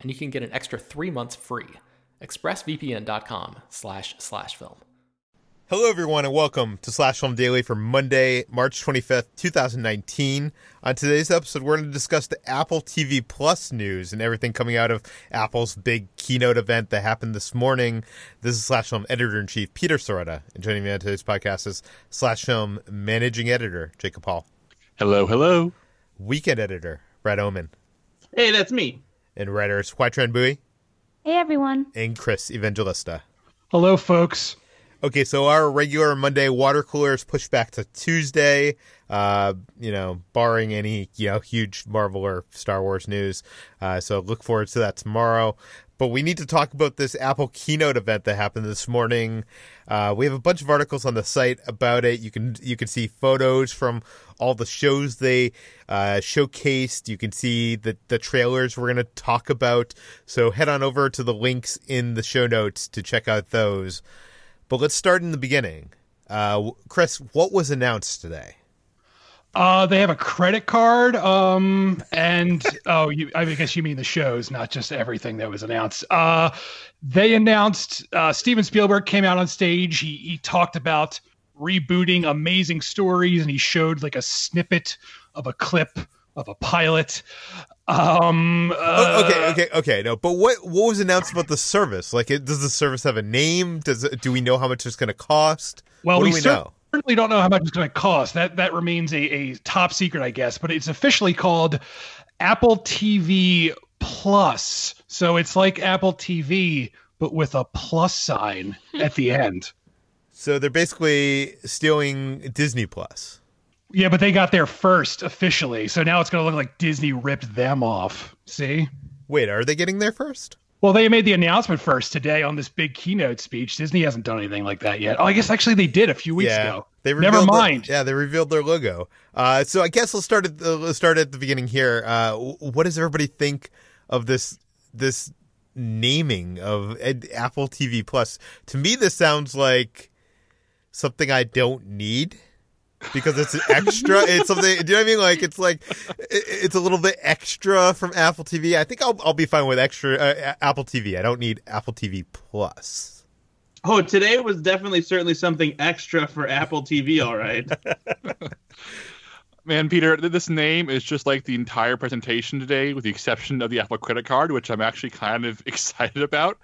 and you can get an extra three months free. ExpressVPN.com slash slash film. Hello, everyone, and welcome to Slash Film Daily for Monday, March 25th, 2019. On today's episode, we're going to discuss the Apple TV Plus news and everything coming out of Apple's big keynote event that happened this morning. This is Slash Film Editor in Chief Peter Sciretta, and joining me on today's podcast is Slash Film Managing Editor Jacob Hall. Hello, hello. Weekend Editor Brad Oman. Hey, that's me and writers Hoai-Tran Bui. Hey, everyone. And Chris Evangelista. Hello, folks. Okay, so our regular Monday water cooler is pushed back to Tuesday. Uh, you know, barring any you know huge Marvel or Star Wars news. Uh, so look forward to that tomorrow. But we need to talk about this Apple keynote event that happened this morning. Uh, we have a bunch of articles on the site about it. You can you can see photos from all the shows they uh, showcased. You can see the the trailers we're going to talk about. So head on over to the links in the show notes to check out those. But let's start in the beginning. Uh, Chris, what was announced today? Uh, they have a credit card. Um, and oh, you, I guess you mean the shows, not just everything that was announced. Uh, they announced uh, Steven Spielberg came out on stage. He he talked about rebooting Amazing Stories, and he showed like a snippet of a clip of a pilot. Um, uh, okay, okay, okay. No, but what what was announced about the service? Like, it, does the service have a name? Does it, do we know how much it's going to cost? Well, what we, do we cer- know? certainly don't know how much it's going to cost. That that remains a, a top secret, I guess. But it's officially called Apple TV Plus. So it's like Apple TV, but with a plus sign at the end. So they're basically stealing Disney Plus. Yeah, but they got there first officially. So now it's going to look like Disney ripped them off. See? Wait, are they getting there first? Well, they made the announcement first today on this big keynote speech. Disney hasn't done anything like that yet. Oh, I guess actually they did a few weeks yeah, ago. They never mind. yeah, they revealed their logo. Uh, so I guess let's start at the, let's start at the beginning here. Uh, what does everybody think of this this naming of Apple TV Plus? To me, this sounds like something I don't need because it's an extra. it's something. Do you know what I mean? Like it's like it's a little bit extra from Apple TV. I think I'll I'll be fine with extra uh, Apple TV. I don't need Apple TV Plus. Oh, today was definitely certainly something extra for Apple TV. All right. Man, Peter, this name is just like the entire presentation today, with the exception of the Apple credit card, which I'm actually kind of excited about,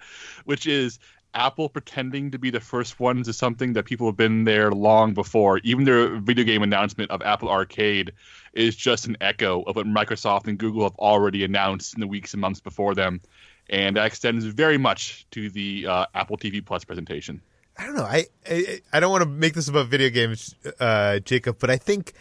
which is Apple pretending to be the first ones is something that people have been there long before. Even their video game announcement of Apple Arcade is just an echo of what Microsoft and Google have already announced in the weeks and months before them. And that extends very much to the uh, Apple TV Plus presentation. I don't know. I, I, I don't want to make this about video games, uh, Jacob, but I think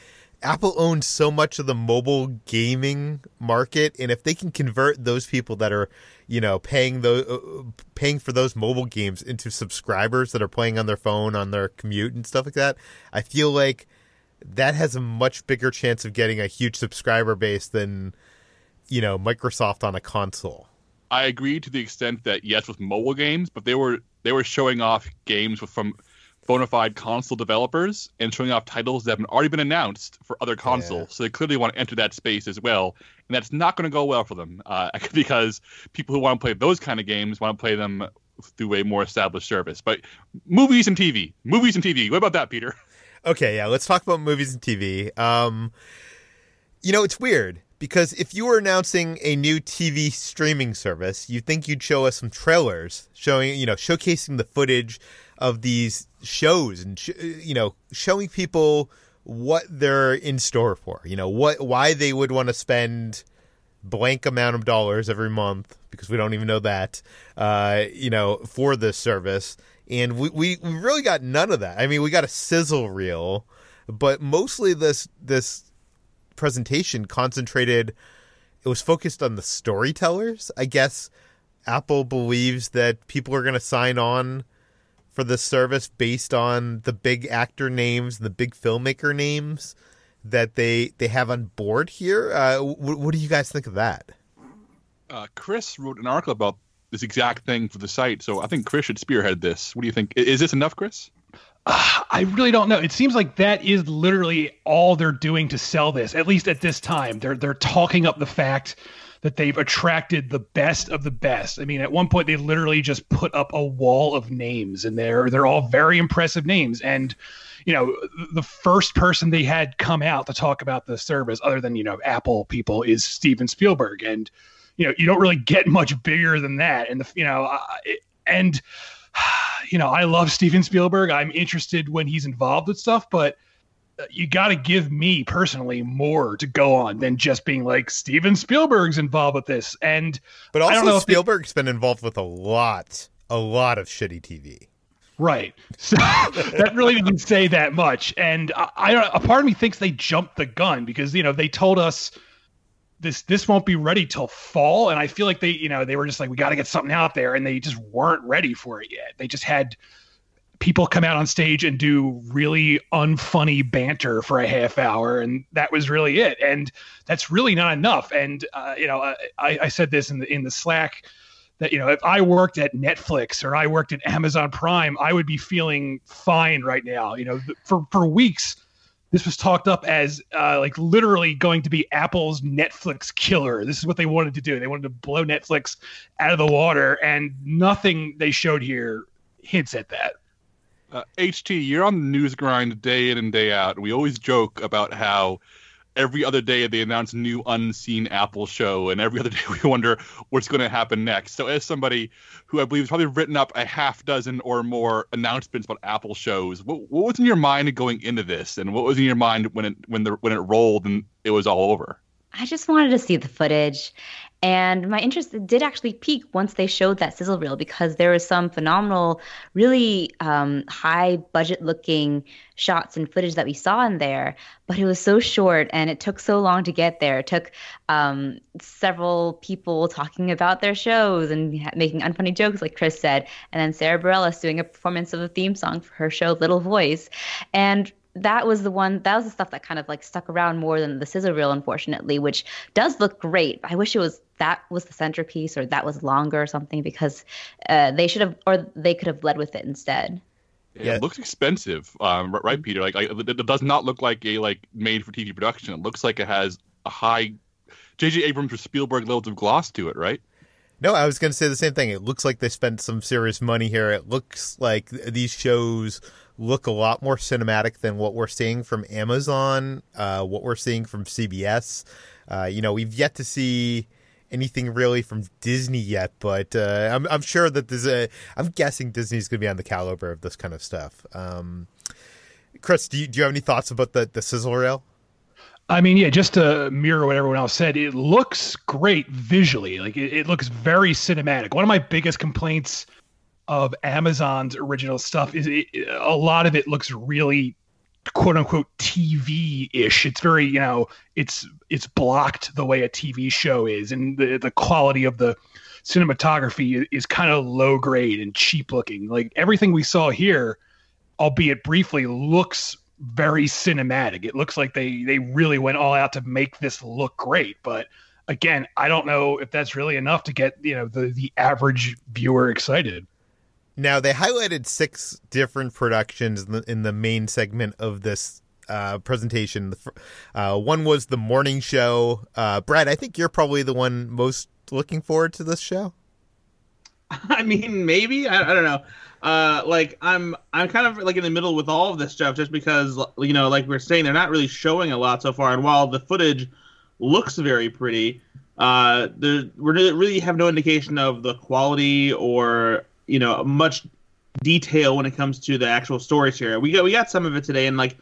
Apple owns so much of the mobile gaming market, and if they can convert those people that are, you know, paying those uh, paying for those mobile games into subscribers that are playing on their phone on their commute and stuff like that, I feel like that has a much bigger chance of getting a huge subscriber base than, you know, Microsoft on a console. I agree to the extent that yes, with mobile games, but they were they were showing off games from bona fide console developers and showing off titles that have already been announced for other consoles. Yeah. So they clearly want to enter that space as well, and that's not going to go well for them uh, because people who want to play those kind of games want to play them through a more established service. But movies and TV, movies and TV. What about that, Peter? Okay, yeah, let's talk about movies and TV. Um, you know, it's weird because if you were announcing a new TV streaming service, you'd think you'd show us some trailers showing, you know, showcasing the footage of these shows and sh- you know, showing people what they're in store for. You know, what why they would want to spend blank amount of dollars every month because we don't even know that. Uh, you know, for this service, and we, we we really got none of that. I mean, we got a sizzle reel, but mostly this this presentation concentrated. It was focused on the storytellers. I guess Apple believes that people are going to sign on for this service based on the big actor names, the big filmmaker names that they they have on board here. Uh, what, what do you guys think of that? Uh, Chris wrote an article about this exact thing for the site, so I think Chris should spearhead this. What do you think? Is this enough, Chris? Uh, I really don't know. It seems like that is literally all they're doing to sell this. At least at this time, they're they're talking up the fact that they've attracted the best of the best. I mean, at one point they literally just put up a wall of names, and they're they're all very impressive names. And you know, the first person they had come out to talk about the service, other than you know Apple people, is Steven Spielberg, and you know you don't really get much bigger than that. And the you know, and you know, I love Steven Spielberg. I'm interested when he's involved with stuff, but you got to give me personally more to go on than just being like Steven Spielberg's involved with this. And But I don't know also, if they- Spielberg's been involved with a lot, a lot of shitty TV. right, so that really didn't say that much. And I, I. A part of me thinks they jumped the gun because you know they told us this this won't be ready till fall, and I feel like they you know they were just like we got to get something out there, and they just weren't ready for it yet. They just had people come out on stage and do really unfunny banter for a half hour and that was really it. And that's really not enough. And uh, you know I, I said this in the in the slack that you know if i worked at netflix or i worked at amazon prime i would be feeling fine right now. You know for for weeks this was talked up as uh, like literally going to be apple's netflix killer. This is what they wanted to do. They wanted to blow netflix out of the water and nothing they showed here hints at that Uh, HT, you're on the news grind day in and day out. We always joke about how every other day they announce a new unseen Apple show, and every other day we wonder what's going to happen next. So, as somebody who I believe has probably written up a half dozen or more announcements about Apple shows, what, what was in your mind going into this, and what was in your mind when it when the when it rolled and it was all over? I just wanted to see the footage. And my interest did actually pique once they showed that sizzle reel because there was some phenomenal, really um, high budget looking shots and footage that we saw in there. But it was so short and it took so long to get there. It took um, several people talking about their shows and making unfunny jokes, like Chris said. And then Sara Bareilles doing a performance of a theme song for her show, Little Voice. And that was the one that was the stuff that kind of like stuck around more than the sizzle reel unfortunately which does look great i wish it was that was the centerpiece or that was longer or something because uh, they should have or they could have led with it instead It Yeah. looks expensive, um, right, right, Peter? Like, like, it it does not look like a like made for TV production. It looks like it has a high J.J. Abrams or Spielberg levels of gloss to it, right? No, I was going to say the same thing. It looks like they spent some serious money here. It looks like th- these shows look a lot more cinematic than what we're seeing from Amazon, uh, what we're seeing from CBS. Uh, you know, we've yet to see anything really from Disney yet, but uh, I'm, I'm sure that there's a. I'm guessing Disney's going to be on the caliber of this kind of stuff. Um, Chris, do you, do you have any thoughts about the the sizzle reel? I mean, yeah, just to mirror what everyone else said, it looks great visually. Like it, it looks very cinematic. One of my biggest complaints of Amazon's original stuff is it, a lot of it looks really quote unquote TV ish. It's very, you know, it's it's blocked the way a TV show is, and the the quality of the cinematography is, is kind of low grade and cheap looking. Like everything we saw here, albeit briefly, looks very cinematic. It looks like they they really went all out to make this look great, but again, I don't know if that's really enough to get, you know, the the average viewer excited. Now they highlighted six different productions in the, in the main segment of this uh, presentation. Uh, one was the morning show. Uh, Brad, I think you're probably the one most looking forward to this show. I mean, maybe I, I don't know. Uh, like I'm, I'm kind of like in the middle with all of this stuff, just because you know, like we're saying, they're not really showing a lot so far. And while the footage looks very pretty, uh, there we really have no indication of the quality or you know much detail when it comes to the actual stories here. We got we got some of it today, and like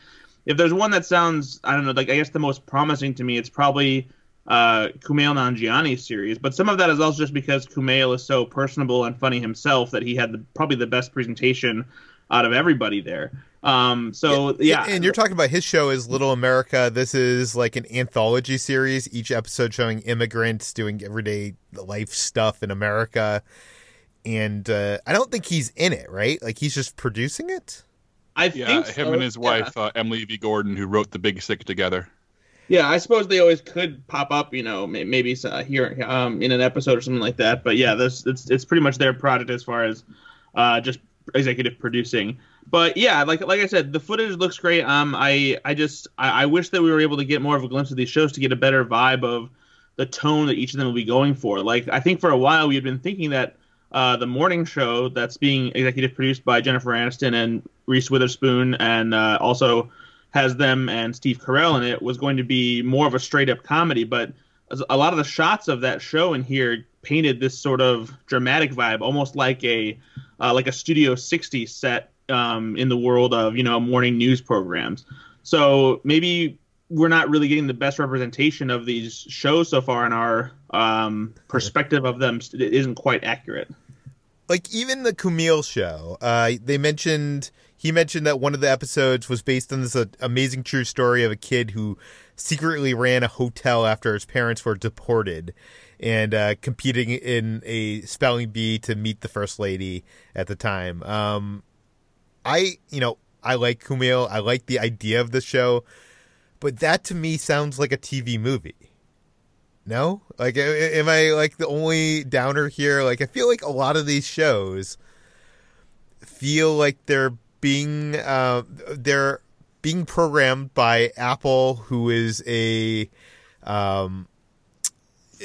if there's one that sounds, I don't know, like I guess the most promising to me, it's probably uh, Kumail Nanjiani's series. But some of that is also just because Kumail is so personable and funny himself that he had the, probably the best presentation out of everybody there. Um, so yeah, And you're talking about his show is Little America. This is like an anthology series, each episode showing immigrants doing everyday life stuff in America. And uh, I don't think he's in it, right? Like he's just producing it. I Yeah, think him so, and his yeah. wife uh, Emily V. Gordon, who wrote The Big Sick together. Yeah, I suppose they always could pop up, you know, maybe uh, here um, in an episode or something like that. But yeah, this it's it's pretty much their project as far as uh, just executive producing. But yeah, like like I said, the footage looks great. Um, I I just I, I wish that we were able to get more of a glimpse of these shows to get a better vibe of the tone that each of them will be going for. Like I think for a while we had been thinking that uh, the morning show that's being executive produced by Jennifer Aniston and Reese Witherspoon, and uh, also has them and Steve Carell in it, was going to be more of a straight up comedy. But a lot of the shots of that show in here painted this sort of dramatic vibe, almost like a uh, like a Studio 60 set um, in the world of you know morning news programs. So maybe we're not really getting the best representation of these shows so far, and our um, perspective of them isn't quite accurate. Like even the Kumail show, uh, they mentioned he mentioned that one of the episodes was based on this uh, amazing true story of a kid who secretly ran a hotel after his parents were deported and uh, competing in a spelling bee to meet the first lady at the time. Um, I, you know, I like Kumail. I like the idea of the show, but that to me sounds like a TV movie. No, like, am I like the only downer here? Like, I feel like a lot of these shows feel like they're being uh, they're being programmed by Apple, who is a um,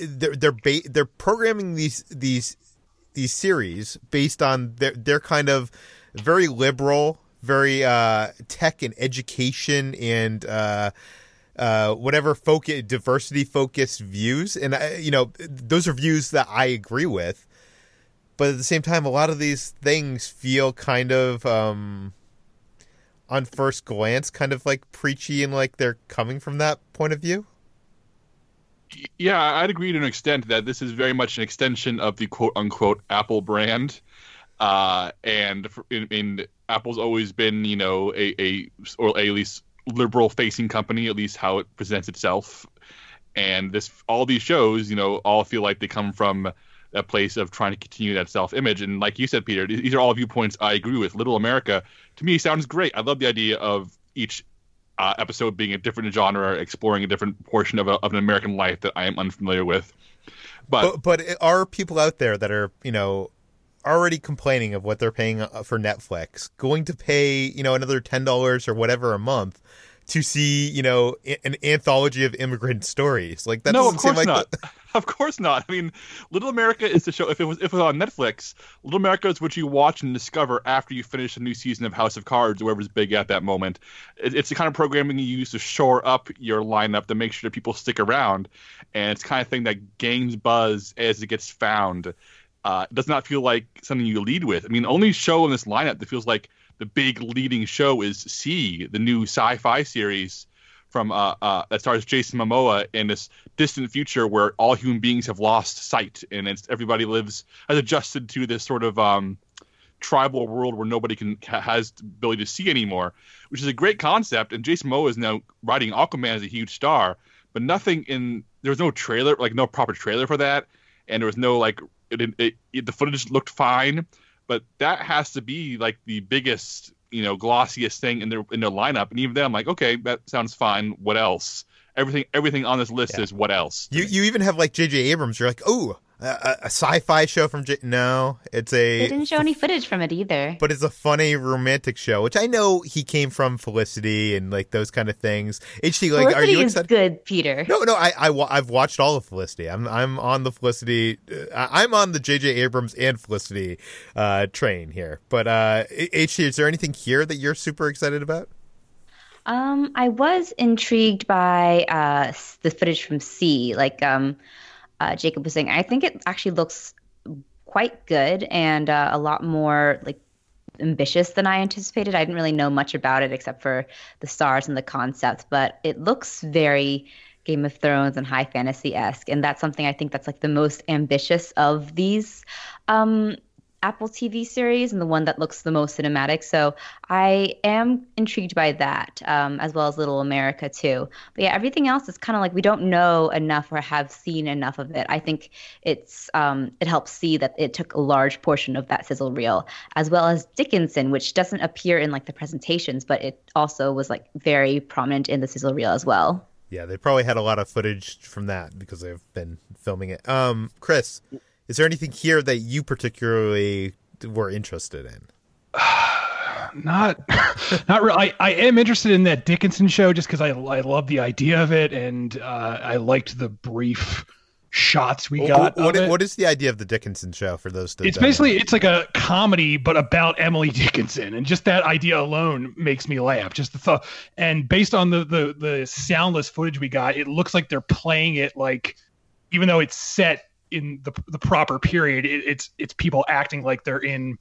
they're they're ba- they're programming these these these series based on their their kind of very liberal, very uh, tech and education and uh, uh, whatever focus diversity focused views, and I, you know those are views that I agree with. But at the same time, a lot of these things feel kind of, um, on first glance, kind of like preachy and like they're coming from that point of view. Yeah, I'd agree to an extent that this is very much an extension of the quote unquote Apple brand. Uh, and in, in Apple's always been, you know, a, a or at least liberal facing company, at least how it presents itself. And this, all these shows, you know, all feel like they come from a place of trying to continue that self image. And like you said, Peter, these are all viewpoints I agree with. Little America, to me, sounds great. I love the idea of each uh, episode being a different genre, exploring a different portion of, a, of an American life that I am unfamiliar with. But, But but are people out there that are you know already complaining of what they're paying uh, for Netflix going to pay you know another ten dollars or whatever a month to see you know an anthology of immigrant stories like that no, doesn't of seem course like not. the- Of course not. I mean, Little America is the show. If it was if it was on Netflix, Little America is what you watch and discover after you finish a new season of House of Cards, whoever's big at that moment. It, it's the kind of programming you use to shore up your lineup to make sure that people stick around, and it's the kind of thing that gains buzz as it gets found. Uh, it does not feel like something you lead with. I mean, the only show in this lineup that feels like the big leading show is See, the new sci-fi series from uh, uh, that stars Jason Momoa in this distant future where all human beings have lost sight and everybody lives has adjusted to this sort of um, tribal world where nobody can has ability to see anymore, which is a great concept. And Jason Momoa is now writing Aquaman as a huge star, but nothing in there was no trailer, like no proper trailer for that, and there was no like it, it, it, the footage looked fine, but that has to be like the biggest you know glossiest thing in their in their lineup, and even then I'm like, okay, that sounds fine. What else? Everything everything on this list Yeah. is what else? you you even have like J.J. Abrams. You're like, oh, a, a sci-fi show from J- no it's a They didn't show any footage from it either. but it's a funny romantic show which i know he came from felicity and like those kind of things HT like are Felicity you is excited good, Peter. no no i, I i've watched all of felicity i'm i'm on the felicity uh, i'm on the jj abrams and felicity uh train here but uh HT is there anything here that you're super excited about Um, I was intrigued by uh, the footage from See. Like um, uh, Jacob was saying, I think it actually looks quite good and uh, a lot more like ambitious than I anticipated. I didn't really know much about it except for the stars and the concept, but it looks very Game of Thrones and high fantasy esque, and that's something I think that's like the most ambitious of these um, Apple TV series and the one that looks the most cinematic. So I am intrigued by that, um, as well as Little America too. But yeah, everything else is kind of like we don't know enough or have seen enough of it. I think it's um, it helps see that it took a large portion of that sizzle reel, as well as Dickinson, which doesn't appear in like the presentations, but it also was like very prominent in the sizzle reel as well. Yeah, they probably had a lot of footage from that because they've been filming it. Um, Chris, is there anything here that you particularly were interested in? not not really. I, I am interested in that Dickinson show just because I I love the idea of it and uh, I liked the brief shots we got. what, it. what is the idea of the Dickinson show for those? It's don't know? basically it's like a comedy but about Emily Dickinson and just that idea alone makes me laugh just the thought and based on the the the soundless footage we got it looks like they're playing it like even though it's set in the the proper period it, it's it's people acting like they're in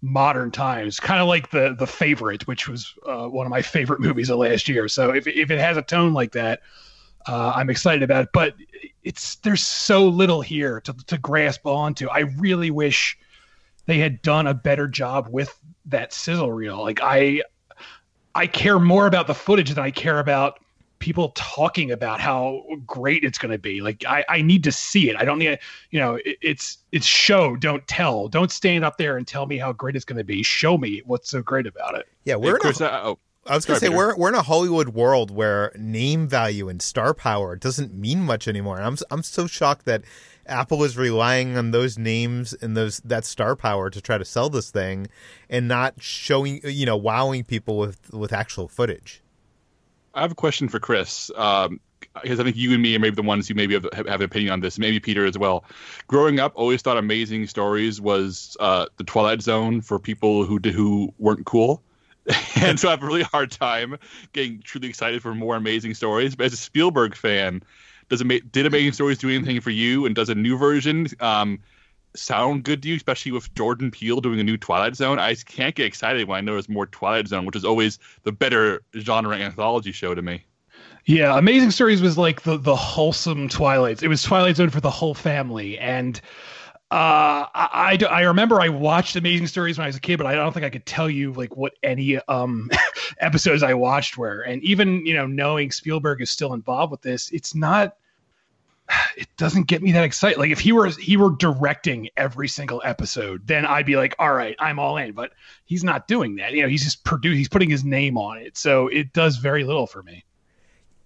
modern times kind of like the the favorite which was uh, one of my favorite movies of last year so if, if it has a tone like that uh, I'm excited about it, but it's there's so little here to, to grasp onto. I really wish they had done a better job with that sizzle reel. Like I, I care more about the footage than I care about people talking about how great it's going to be. Like I, I need to see it. I don't need, to, you know, it, it's it's show, don't tell. Don't stand up there and tell me how great it's going to be. Show me what's so great about it. Yeah, we're Chris, in a, uh, oh, I was going to say Peter. we're we're in a Hollywood world where name value and star power doesn't mean much anymore. And I'm I'm so shocked that Apple is relying on those names and those that star power to try to sell this thing, and not showing you know wowing people with with actual footage. I have a question for Chris. Um, because I think you and me are maybe the ones who maybe have, have an opinion on this. Maybe Peter as well. Growing up, always thought Amazing Stories was uh, the Twilight Zone for people who who weren't cool, and so I have a really hard time getting truly excited for more Amazing Stories. But as a Spielberg fan, does Ama- did Amazing Stories do anything for you? And does a new version um, sound good to you, especially with Jordan Peele doing a new Twilight Zone? I can't get excited when I know there's more Twilight Zone, which is always the better genre anthology show to me. Yeah, Amazing Stories was like the the wholesome Twilight. It was Twilight Zone for the whole family, and uh, I, I I remember I watched Amazing Stories when I was a kid, but I don't think I could tell you like what any um episodes I watched were. And even you know knowing Spielberg is still involved with this, it's not. It doesn't get me that excited. Like if he were he were directing every single episode, then I'd be like, all right, I'm all in. But he's not doing that. You know, he's just producing. He's putting his name on it, so it does very little for me.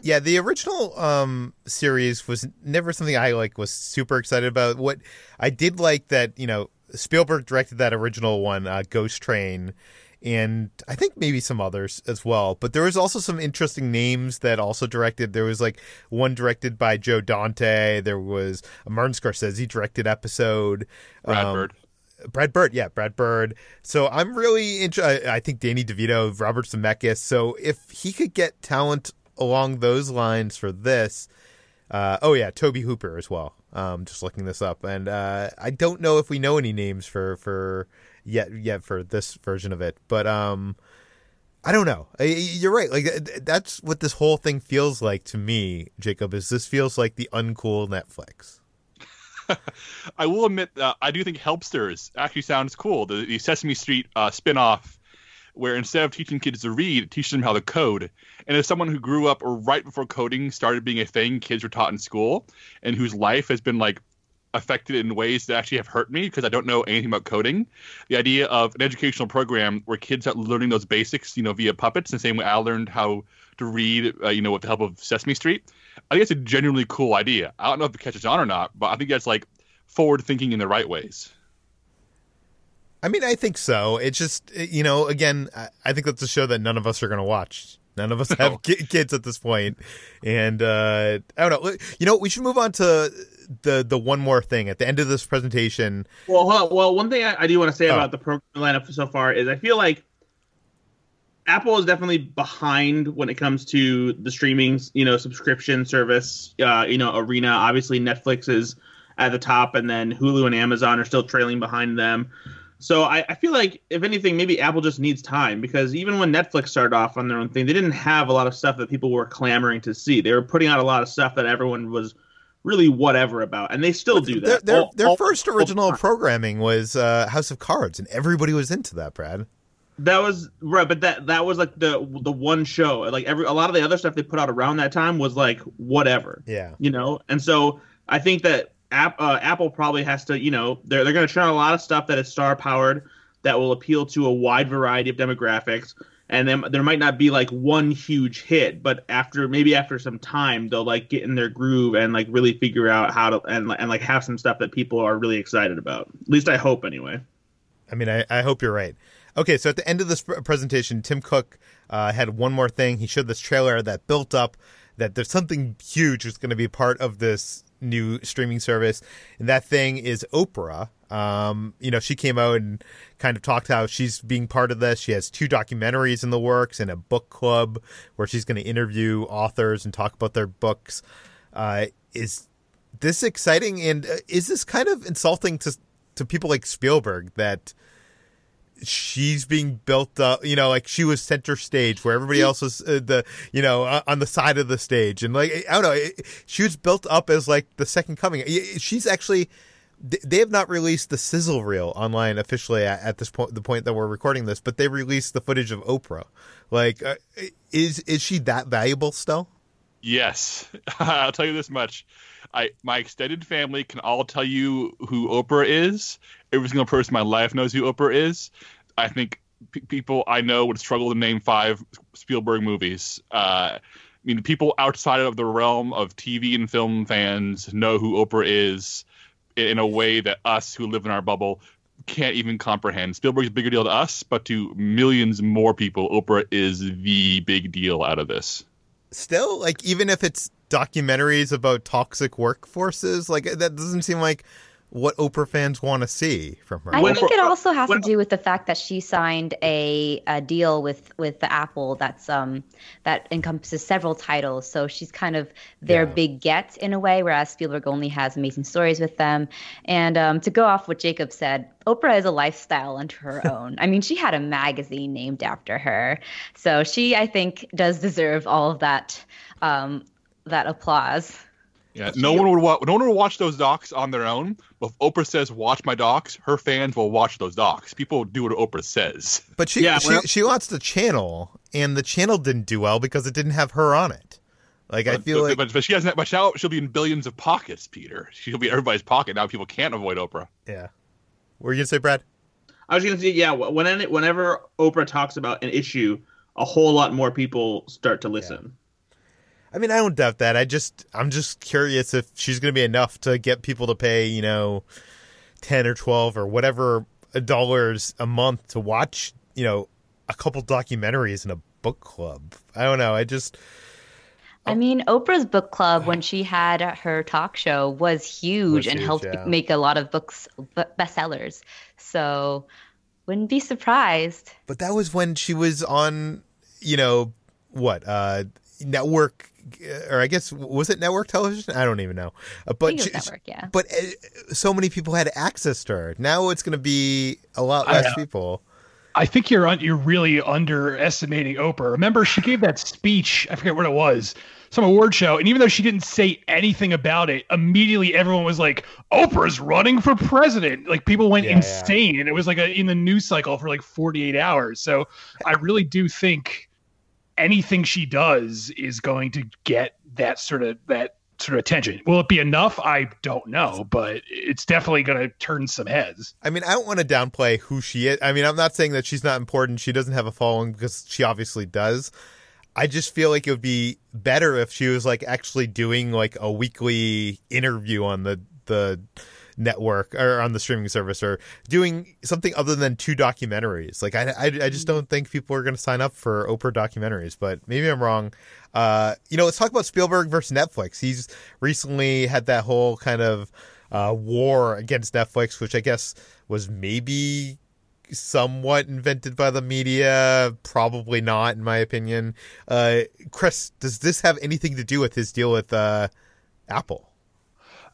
Yeah, the original um series was never something I like was super excited about. What I did like that, you know, Spielberg directed that original one, uh, Ghost Train, and I think maybe some others as well. But there was also some interesting names that also directed. There was like one directed by Joe Dante. There was a Martin Scorsese directed episode. Brad Um, Bird. Brad Bird, yeah, Brad Bird. So I'm really interested. I think Danny DeVito, Robert Zemeckis. So if he could get talent along those lines for this, uh, oh yeah, Tobe Hooper as well. Um, just looking this up, and uh, I don't know if we know any names for for yet yet for this version of it, but um, I don't know. You're right. Like that's what this whole thing feels like to me, Jacob. Is this feels like the uncool Netflix? I will admit, uh, I do think Helpsters actually sounds cool. The, the Sesame Street uh, spin-off, where instead of teaching kids to read, it teaches them how to code. And as someone who grew up right before coding started being a thing kids were taught in school, and whose life has been like affected in ways that actually have hurt me because I don't know anything about coding. The idea of an educational program where kids are learning those basics, you know, via puppets, the same way I learned how to read, uh, you know, with the help of Sesame Street. I think it's a genuinely cool idea. I don't know if it catches on or not, but I think that's like forward thinking in the right ways. I mean, I think so. It's just you know, again, I, I think that's a show that none of us are going to watch. None of us have No. ki- kids at this point, and uh, I don't know. You know, we should move on to the the one more thing at the end of this presentation. Well, hold on. well, one thing I, I do want to say Oh. about the program lineup so far is I feel like Apple is definitely behind when it comes to the streaming, you know, subscription service, uh, you know, arena. Obviously, Netflix is at the top, and then Hulu and Amazon are still trailing behind them. So I, I feel like, if anything, maybe Apple just needs time because even when Netflix started off on their own thing, they didn't have a lot of stuff that people were clamoring to see. They were putting out a lot of stuff that everyone was really whatever about, and they still do that. their, All- their all- first original programming was uh, House of Cards, and everybody was into that. Brad. That was right, but that that was like the the one show. Like every a lot of the other stuff they put out around that time was like whatever, Yeah. you know. And so I think that App, uh, Apple probably has to, you know, they're they're going to out a lot of stuff that is star powered that will appeal to a wide variety of demographics. And then there might not be like one huge hit, but after maybe after some time they'll like get in their groove and like really figure out how to and and like have some stuff that people are really excited about. At least I hope anyway. I mean, I, I hope you're right. Okay, so at the end of this presentation, Tim Cook uh, had one more thing. He showed this trailer that built up that there's something huge that's going to be part of this new streaming service, and that thing is Oprah. Um, you know, she came out and kind of talked how she's being part of this. She has two documentaries in the works and a book club where she's going to interview authors and talk about their books. Uh, is this exciting? And uh, is this kind of insulting to to people like Spielberg that? She's being built up you know like she was center stage where everybody else was uh, the you know uh, on the side of the stage. And like i don't know it, she was built up as like the second coming. She's actually they have not released the sizzle reel online officially at, at this point the point that we're recording this but they released the footage of oprah. Like uh, is is she that valuable still? Yes, I'll tell you this much. I my extended family can all tell you who Oprah is. Every single person in my life knows who Oprah is. I think p- people I know would struggle to name five Spielberg movies. Uh, I mean, people outside of the realm of TV and film fans know who Oprah is in a way that us who live in our bubble can't even comprehend. Spielberg's a bigger deal to us, but to millions more people, Oprah is the big deal out of this. still like even if it's documentaries about toxic workforces like that doesn't seem like what oprah fans want to see from her I When- think it also has when- to do with the fact that she signed a, a deal with with the Apple that's um that encompasses several titles. So she's kind of their Yeah. big get in a way, whereas Spielberg only has amazing stories with them. And um, to go off what Jacob said, Oprah is a lifestyle unto her own. I mean, she had a magazine named after her, so she I think does deserve all of that um, that applause. Yeah, no one would wa- no one would watch those docs on their own. But if Oprah says watch my docs, her fans will watch those docs. People do what Oprah says. but she Yeah, she, well- she launched the channel and the channel didn't do well because it didn't have her on it like i feel but, like but, but she hasn't. But she'll, she'll be in billions of pockets, Peter. She'll be in everybody's pocket now. People can't avoid Oprah. yeah what were you gonna say brad I was going to say, yeah. When whenever Oprah talks about an issue, a whole lot more people start to listen. I mean i don't doubt that i just i'm just curious if she's gonna be enough to get people to pay you know 10 or 12 or whatever dollars a month to watch you know a couple documentaries in a book club i don't know i just I mean, Oprah's book club when she had her talk show was huge Was and huge, helped yeah. make a lot of books bestsellers. So, wouldn't be surprised. but that was when she was on you know what uh network or i guess was it network television i don't even know uh, I but think it she, network, yeah. but uh, so many people had access to her now it's going to be a lot less know. people I think you're un- you're really underestimating Oprah. Remember, she gave that speech. I forget what it was, some award show, and even though she didn't say anything about it, immediately everyone was like, "Oprah's running for president!" Like people went Yeah, yeah. insane, and it was like a, in the news cycle for like 48 hours. So I really do think anything she does is going to get that sort of that sort of attention. Will it be enough? I don't know, but it's definitely going to turn some heads. I mean, I don't want to downplay who she is. I mean, I'm not saying that she's not important. She doesn't have a following because she obviously does. I just feel like it would be better if she was like actually doing like a weekly interview on the the network or on the streaming service or doing something other than two documentaries. Like I, I, I just don't think people are going to sign up for Oprah documentaries, but maybe I'm wrong. Uh, you know, let's talk about Spielberg versus Netflix. He's recently had that whole kind of uh, war against Netflix, which I guess was maybe somewhat invented by the media, probably not, in my opinion. Uh, Chris, does this have anything to do with his deal with uh, Apple?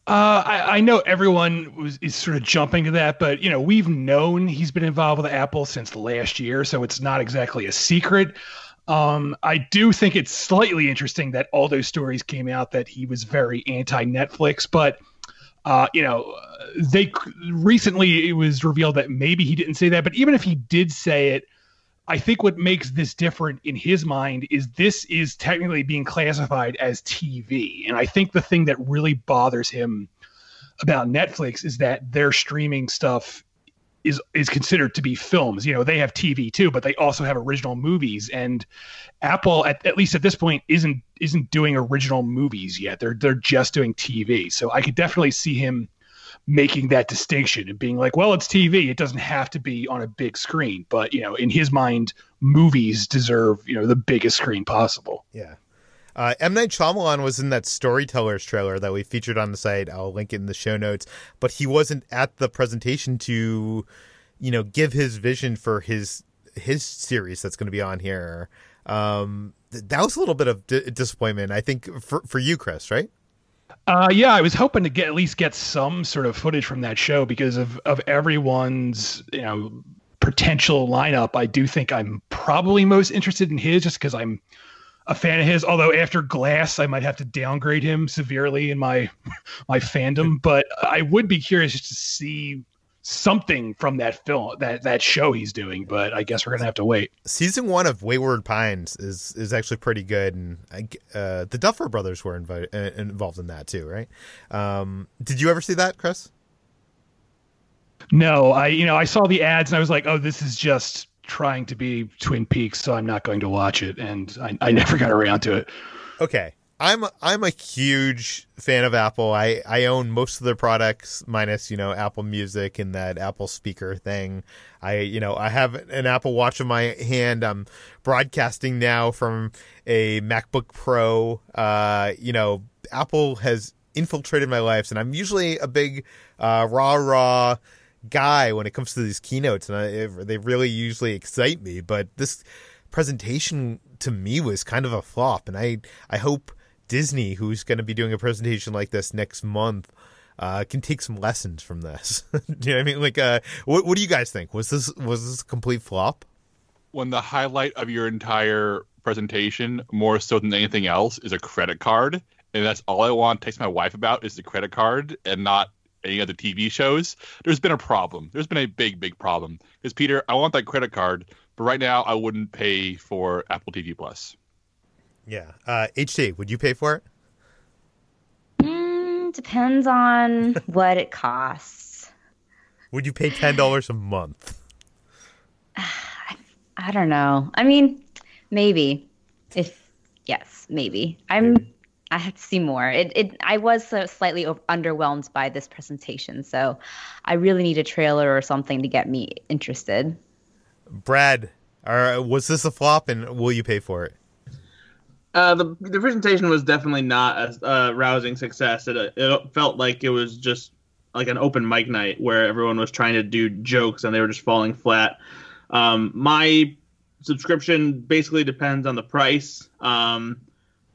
Uh, I, I, know everyone was is sort of jumping to that, but you know we've known he's been involved with Apple since last year, so it's not exactly a secret. Um, I do think it's slightly interesting that all those stories came out that he was very anti Netflix, but uh, you know, they recently it was revealed that maybe he didn't say that, but even if he did say it, I think what makes this different in his mind is this is technically being classified as TV. And I think the thing that really bothers him about Netflix is that their streaming stuff is is considered to be films. You know, they have TV too, but they also have original movies. And Apple, at, at least at this point, isn't isn't doing original movies yet. They're they're just doing TV. So I could definitely see him making that distinction and being like, well, it's TV. It doesn't have to be on a big screen. But, you know, in his mind, movies deserve, you know, the biggest screen possible. Yeah. Uh, M. Night Shyamalan was in that Storytellers trailer that we featured on the site. I'll link it in the show notes. But he wasn't at the presentation to, you know, give his vision for his his series that's going to be on here. Um, that was a little bit of d- disappointment, I think, for for you, Chris, right? Uh, yeah, I was hoping to get at least get some sort of footage from that show because of of everyone's you know potential lineup. I do think I'm probably most interested in his just because I'm a fan of his. Although after Glass, I might have to downgrade him severely in my my fandom. But I would be curious just to see something from that film that that show he's doing but i guess we're gonna have to wait. Season one of wayward pines is is actually pretty good and uh, the duffer brothers were invited, uh, involved in that too right? Um, did you ever see that chris? No i you know i saw the ads and i was like oh this is just trying to be twin peaks so i'm not going to watch it and i, I never got around to it. Okay I'm I'm a huge fan of Apple. I, I own most of their products minus, you know, Apple Music and that Apple speaker thing. I you know, I have an Apple Watch in my hand. I'm broadcasting now from a MacBook Pro. Uh, you know, Apple has infiltrated my life and I'm usually a big uh rah rah guy when it comes to these keynotes and I, they really usually excite me, but this presentation to me was kind of a flop and I I hope Disney, who's going to be doing a presentation like this next month, uh, can take some lessons from this. do you know what I mean? Like, uh, what, what do you guys think? Was this was this a complete flop? When the highlight of your entire presentation, more so than anything else, is a credit card, and that's all I want to text my wife about is the credit card and not any other TV shows, there's been a problem. There's been a big, big problem. Because Peter, I want that credit card, but right now I wouldn't pay for Apple TV Plus. Yeah. Uh, HT, would you pay for it? Mm, depends on what it costs. Would you pay ten dollars a month? I, I don't know. I mean, maybe. If yes, maybe. I'm. Maybe. I have to see more. It, it. I was slightly underwhelmed by this presentation, so I really need a trailer or something to get me interested. Brad, uh, was this a flop, and will you pay for it? Uh, the the presentation was definitely not a uh, rousing success. It it felt like it was just like an open mic night where everyone was trying to do jokes and they were just falling flat. Um, my subscription basically depends on the price. Um,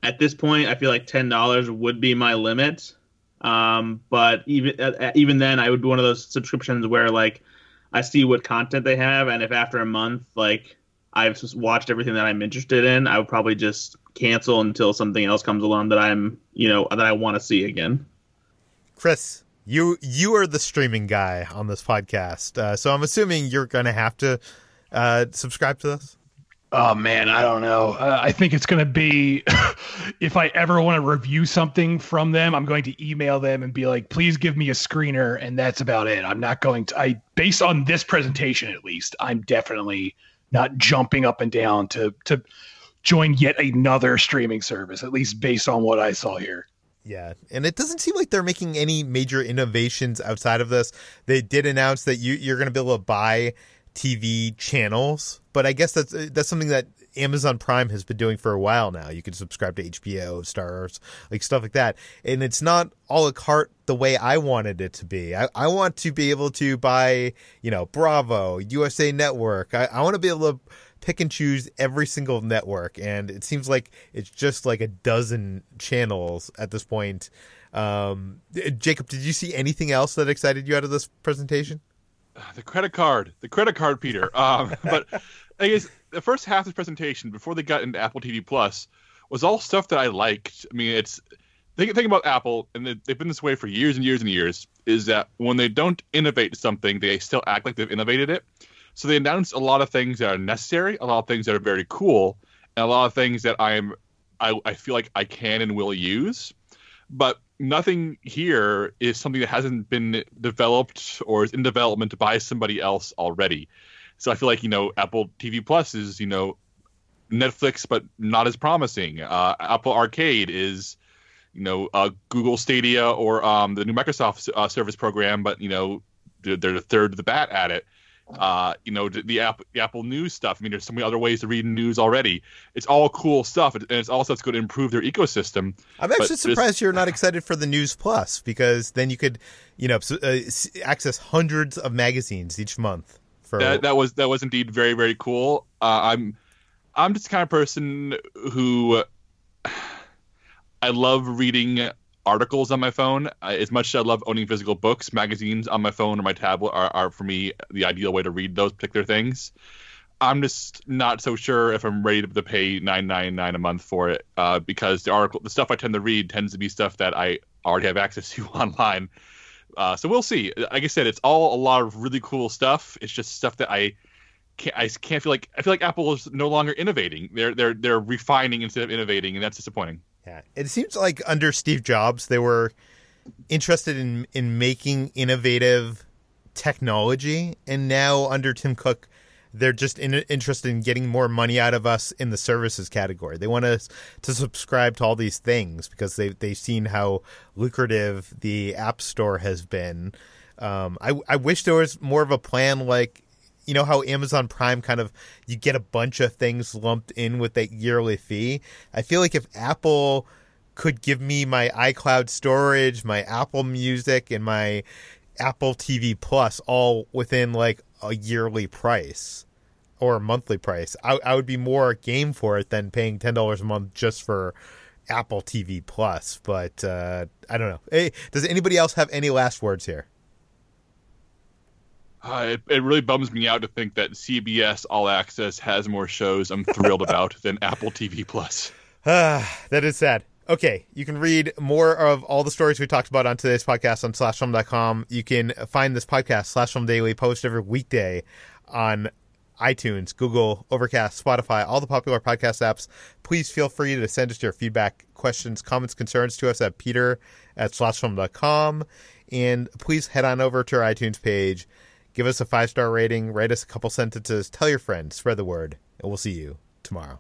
at this point, I feel like ten dollars would be my limit. Um, but even uh, even then, I would be one of those subscriptions where like I see what content they have, and if after a month like I've watched everything that I'm interested in, I would probably just cancel until something else comes along that I'm, you know, that I want to see again. Chris, you you are the streaming guy on this podcast, uh, so I'm assuming you're going to have to uh, subscribe to this. Oh man, I don't know. Uh, I think it's going to be if I ever want to review something from them, I'm going to email them and be like, "Please give me a screener," and that's about it. I'm not going to. I based on this presentation, at least, I'm definitely not jumping up and down to to join yet another streaming service, at least based on what I saw here. Yeah, and it doesn't seem like they're making any major innovations outside of this. They did announce that you, you're going to be able to buy TV channels, but I guess that's that's something that Amazon Prime has been doing for a while now. You can subscribe to HBO, Starz, like stuff like that. And it's not a la carte the way I wanted it to be. I, I want to be able to buy, you know, Bravo, USA Network. I, I want to be able to pick and choose every single network. And it seems like it's just like a dozen channels at this point. Um, Jacob, did you see anything else that excited you out of this presentation? The credit card, the credit card, Peter. Um, but I guess the first half of the presentation before they got into Apple TV Plus was all stuff that I liked. I mean, it's think think about Apple, and they've been this way for years and years and years. Is that when they don't innovate something, they still act like they've innovated it. So they announce a lot of things that are necessary, a lot of things that are very cool, and a lot of things that I'm I, I feel like I can and will use. But nothing here is something that hasn't been developed or is in development by somebody else already. So I feel like you know Apple TV Plus is you know Netflix, but not as promising. Uh, Apple Arcade is you know uh, Google Stadia or um, the new Microsoft uh, service program, but you know they're, they're the third to the bat at it. Uh, you know the, the, Apple, the Apple News stuff. I mean, there's so many other ways to read news already. It's all cool stuff, and it's also it's going to improve their ecosystem. I'm actually surprised you're not excited for the News Plus because then you could, you know, uh, access hundreds of magazines each month. For... That that was that was indeed very very cool. Uh, I'm I'm just the kind of person who I love reading articles on my phone as much as I love owning physical books. Magazines on my phone or my tablet are, are for me the ideal way to read those particular things. I'm just not so sure if I'm ready to pay nine nine nine a month for it uh, because the article, the stuff I tend to read, tends to be stuff that I already have access to online. Uh, so we'll see. Like I said, it's all a lot of really cool stuff. It's just stuff that I can't. I can't feel like I feel like Apple is no longer innovating. They're they're they're refining instead of innovating, and that's disappointing. Yeah, it seems like under Steve Jobs, they were interested in in making innovative technology, and now under Tim Cook, they're just in, interested in getting more money out of us in the services category. They want us to subscribe to all these things because they they've seen how lucrative the App Store has been. Um, I I wish there was more of a plan like you know how Amazon Prime kind of you get a bunch of things lumped in with that yearly fee. I feel like if Apple could give me my iCloud storage, my Apple Music, and my Apple TV Plus all within like a yearly price or a monthly price, I, I would be more game for it than paying ten dollars a month just for Apple TV Plus. But uh, I don't know. Hey, does anybody else have any last words here? Uh, it, it really bums me out to think that CBS All Access has more shows I'm thrilled about than Apple TV Plus. Ah, that is sad. Okay, you can read more of all the stories we talked about on today's podcast on slashfilm.com. You can find this podcast, Slash Film Daily, posted every weekday on iTunes, Google, Overcast, Spotify, all the popular podcast apps. Please feel free to send us your feedback, questions, comments, concerns to us at peter at slashfilm.com. And please head on over to our iTunes page, give us a five star rating, write us a couple sentences, tell your friends, spread the word, and we'll see you tomorrow.